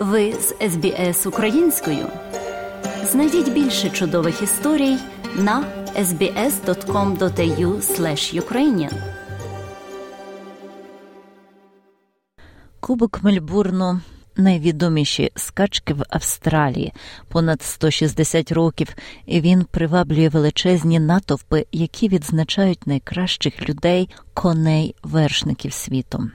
Ви з СБС українською. Знайдіть більше чудових історій на sbs.com.au ukrainian Кубок Мельбурну найвідоміші скачки в Австралії понад 160 років, він приваблює величезні натовпи, які відзначають найкращих людей, коней, вершників світу.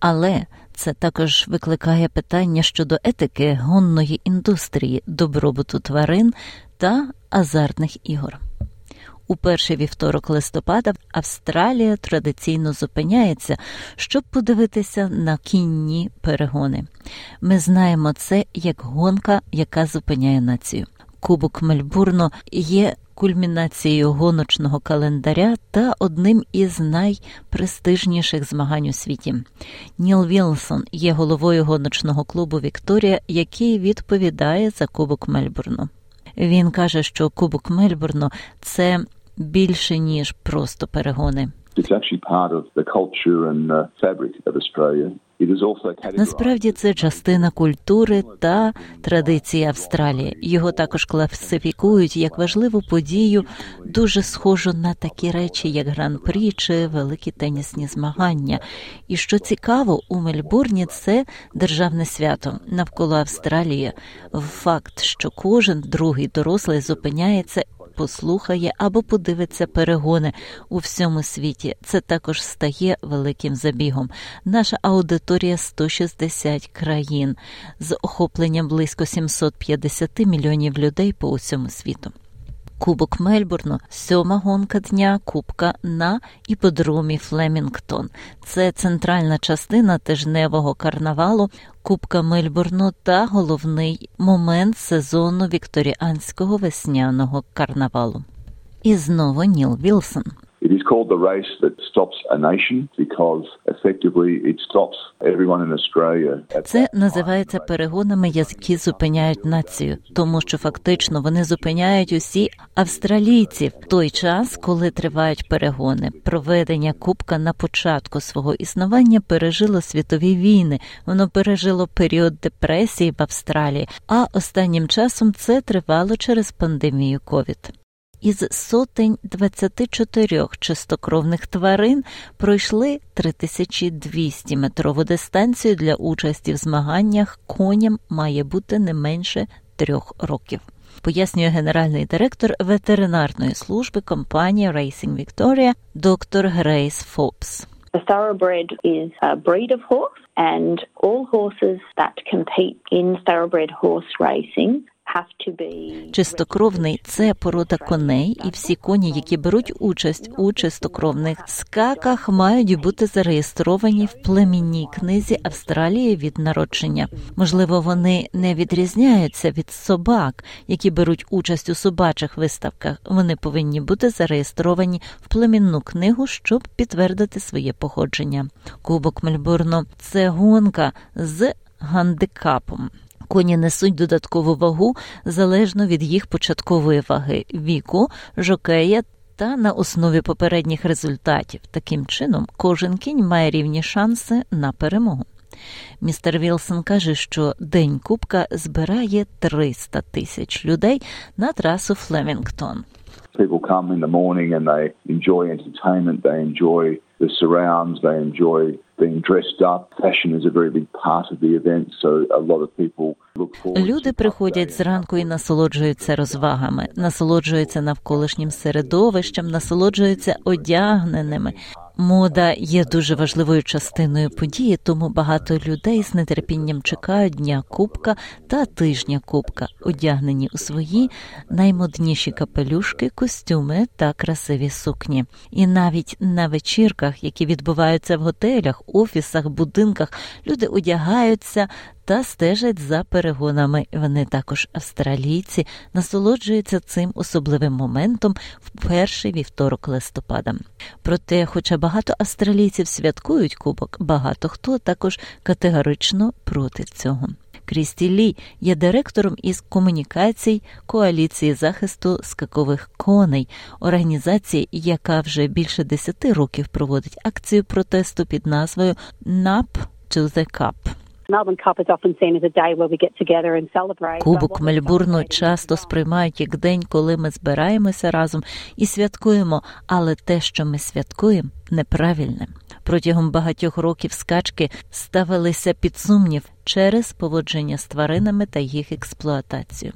Але це також викликає питання щодо етики гонної індустрії, добробуту тварин та азартних ігор. У перший вівторок листопада Австралія традиційно зупиняється, щоб подивитися на кінні перегони. Ми знаємо це як гонка, яка зупиняє націю. Кубок Мельбурну є кульмінацією гоночного календаря та одним із найпрестижніших змагань у світі. Ніл Вілсон є головою гоночного клубу Вікторія, який відповідає за Кубок Мельбурну. Він каже, що Кубок Мельбурну це більше ніж просто перегони. Australia. Насправді це частина культури та традиції Австралії. Його також класифікують як важливу подію, дуже схожу на такі речі, як гран-прі чи великі тенісні змагання. І що цікаво, у Мельбурні це державне свято навколо Австралії. Факт, що кожен другий дорослий зупиняється послухає або подивиться перегони у всьому світі. Це також стає великим забігом. Наша аудиторія 160 країн з охопленням близько 750 мільйонів людей по усьому світу. Кубок Мельбурну, сьома гонка дня Кубка на іподромі Флемінгтон. Це центральна частина тижневого карнавалу Кубка Мельбурну та головний момент сезону вікторіанського весняного карнавалу. І знову Ніл Вілсон. Is called the race that stops a nation because effectively it stops everyone in Australia. Це називається перегонами, які зупиняють націю, тому що фактично вони зупиняють усі австралійці в той час, коли тривають перегони. Проведення кубка на початку свого існування пережило світові війни. Воно пережило період депресії в Австралії, а останнім часом це тривало через пандемію ковід із сотень 24 чистокровних тварин пройшли 3200 метрову дистанцію для участі в змаганнях. Коням має бути не менше трьох років. Пояснює генеральний директор ветеринарної служби компанії Racing Victoria доктор Грейс Фопс. The thoroughbred is a breed of horse, and all horses that compete in thoroughbred horse racing Чистокровний це порода коней, і всі коні, які беруть участь у чистокровних скаках, мають бути зареєстровані в племінній книзі Австралії від народження. Можливо, вони не відрізняються від собак, які беруть участь у собачих виставках. Вони повинні бути зареєстровані в племінну книгу, щоб підтвердити своє походження. Кубок Мельбурну це гонка з гандикапом. Коні несуть додаткову вагу залежно від їх початкової ваги, віку, жокея та на основі попередніх результатів. Таким чином, кожен кінь має рівні шанси на перемогу. Містер Вілсон каже, що День Кубка збирає 300 тисяч людей на трасу Флемінгтон. People come in the morning and they enjoy entertainment, they enjoy the surrounds, they enjoy Люди приходять зранку і насолоджуються розвагами, насолоджуються навколишнім середовищем, насолоджуються одягненими. Мода є дуже важливою частиною події, тому багато людей з нетерпінням чекають дня кубка та тижня кубка, одягнені у свої наймодніші капелюшки, костюми та красиві сукні. І навіть на вечірках, які відбуваються в готелях, офісах, будинках, люди одягаються та стежать за перегонами. Вони також австралійці насолоджуються цим особливим моментом в перший вівторок листопада. Проте, хоча багато австралійців святкують кубок, багато хто також категорично проти цього. Крісті Лі є директором із комунікацій коаліції захисту скакових коней, організації, яка вже більше десяти років проводить акцію протесту під назвою «Nap to the Cup». Кубок Мельбурну часто сприймають як день, коли ми збираємося разом і святкуємо, але те, що ми святкуємо, неправильне. Протягом багатьох років скачки ставилися під сумнів через поводження з тваринами та їх експлуатацію.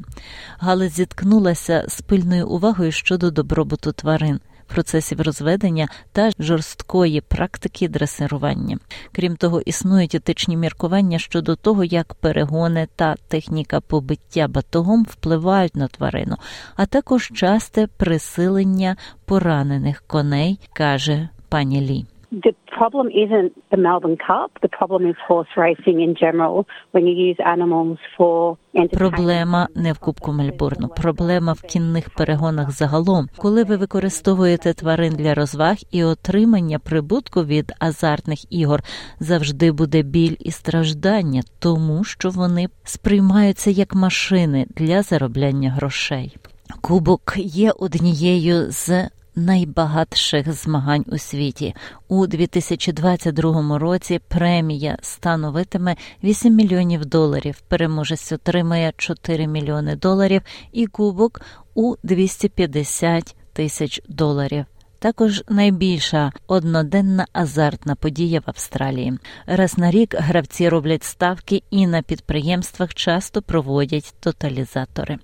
Галець зіткнулася з пильною увагою щодо добробуту тварин процесів розведення та жорсткої практики дресирування. Крім того, існують етичні міркування щодо того, як перегони та техніка побиття батогом впливають на тварину, а також часте присилення поранених коней, каже пані Лі. The problem isn't the Melbourne Cup. The problem is horse racing in general when you use animals for Проблема не в Кубку Мельбурну, проблема в кінних перегонах загалом, коли ви використовуєте тварин для розваг і отримання прибутку від азартних ігор завжди буде біль і страждання, тому що вони сприймаються як машини для заробляння грошей. Кубок є однією з найбагатших змагань у світі. У 2022 році премія становитиме 8 мільйонів доларів. Переможець отримає 4 мільйони доларів і кубок у 250 тисяч доларів. Також найбільша одноденна азартна подія в Австралії. Раз на рік гравці роблять ставки і на підприємствах часто проводять тоталізатори.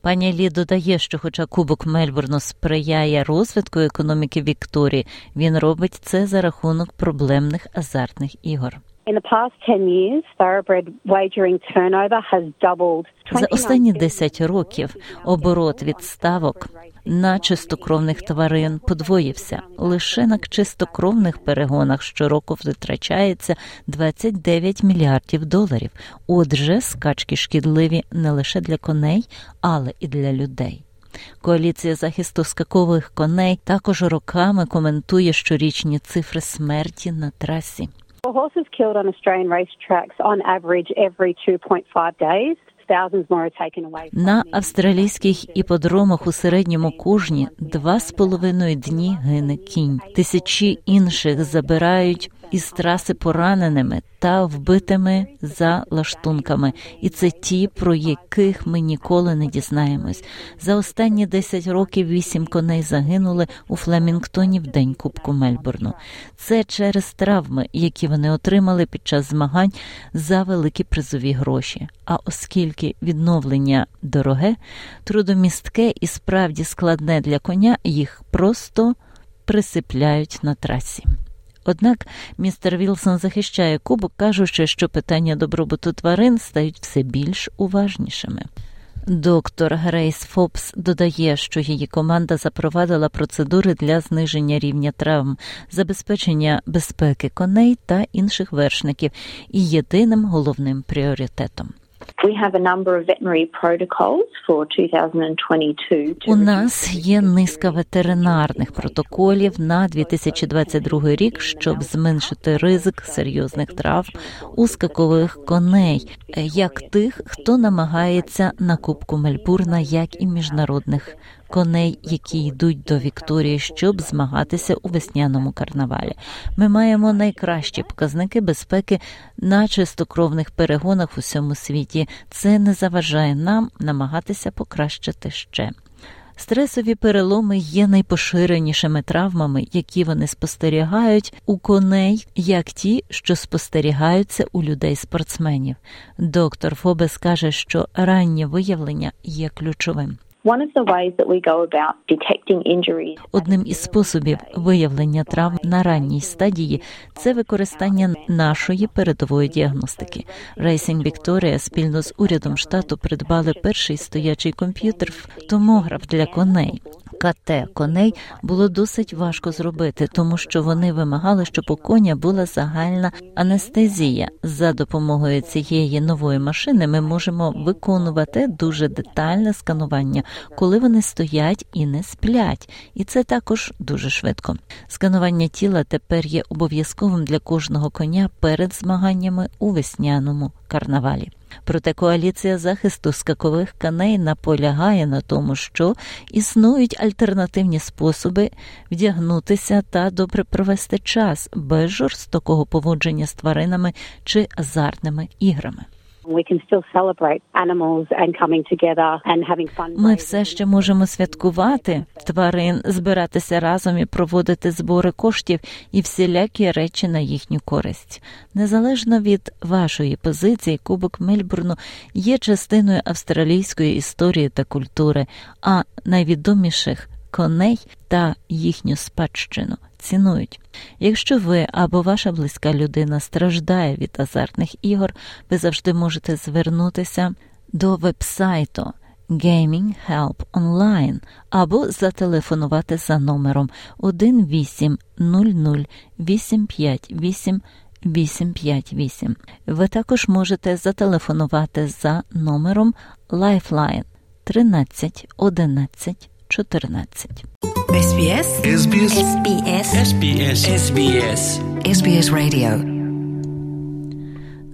Пані Лі додає, що, хоча Кубок Мельбурну сприяє розвитку економіки Вікторії, він робить це за рахунок проблемних азартних ігор. In the past 10 years, thoroughbred wagering turnover has doubled. За останні 10 років оборот від ставок на чистокровних тварин подвоївся. Лише на чистокровних перегонах щороку витрачається 29 мільярдів доларів. Отже, скачки шкідливі не лише для коней, але і для людей. Коаліція захисту скакових коней також роками коментує щорічні цифри смерті на трасі. Horses killed on Australian racetracks on average every 2.5 days. На австралійських іподромах у середньому кожні два з половиною дні гине кінь. Тисячі інших забирають із траси пораненими та вбитими за лаштунками, і це ті, про яких ми ніколи не дізнаємось. За останні 10 років вісім коней загинули у Флемінгтоні в день Кубку Мельбурну. Це через травми, які вони отримали під час змагань за великі призові гроші. А оскільки відновлення дороге, трудомістке і справді складне для коня, їх просто присипляють на трасі. Однак містер Вілсон захищає кубок, кажучи, що питання добробуту тварин стають все більш уважнішими. Доктор Грейс Форбс додає, що її команда запровадила процедури для зниження рівня травм, забезпечення безпеки коней та інших вершників і єдиним головним пріоритетом. У нас є низка ветеринарних протоколів на 2022 рік, щоб зменшити ризик серйозних травм у скакових коней, як тих, хто намагається на Кубку Мельбурна, як і міжнародних коней, які йдуть до Вікторії, щоб змагатися у весняному карнавалі. Ми маємо найкращі показники безпеки на чистокровних перегонах у всьому світі. Це не заважає нам намагатися покращити ще. Стресові переломи є найпоширенішими травмами, які вони спостерігають у коней, як ті, що спостерігаються у людей-спортсменів. Доктор Фобес каже, що раннє виявлення є ключовим. Одним із способів виявлення травм на ранній стадії це використання нашої передової діагностики. Racing Victoria спільно з урядом штату придбали перший стоячий комп'ютер томограф для коней. КТ коней було досить важко зробити, тому що вони вимагали, щоб у коня була загальна анестезія. За допомогою цієї нової машини ми можемо виконувати дуже детальне сканування, коли вони стоять і не сплять, і це також дуже швидко. Сканування тіла тепер є обов'язковим для кожного коня перед змаганнями у весняному карнавалі. Проте коаліція захисту скакових коней наполягає на тому, що існують альтернативні способи вдягнутися та добре провести час без жорстокого поводження з тваринами чи азартними іграми. Ми все ще можемо святкувати тварин, збиратися разом і проводити збори коштів і всілякі речі на їхню користь. Незалежно від вашої позиції, Кубок Мельбурну є частиною австралійської історії та культури, а найвідоміших коней та їхню спадщину цінують. Якщо ви або ваша близька людина страждає від азартних ігор, ви завжди можете звернутися до вебсайту Gaming Help Online або зателефонувати за номером 1800 858 858. Ви також можете зателефонувати за номером Lifeline 13 11 14. SBS SBS SBS SBS SBS SBS Radio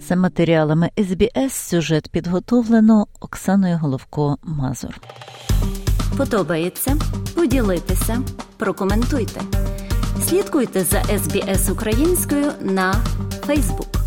За матеріалами SBS сюжет підготовлено Оксаною Головко Мазур. Подобається поділитися, прокоментуйте. Слідкуйте за SBS українською на Facebook.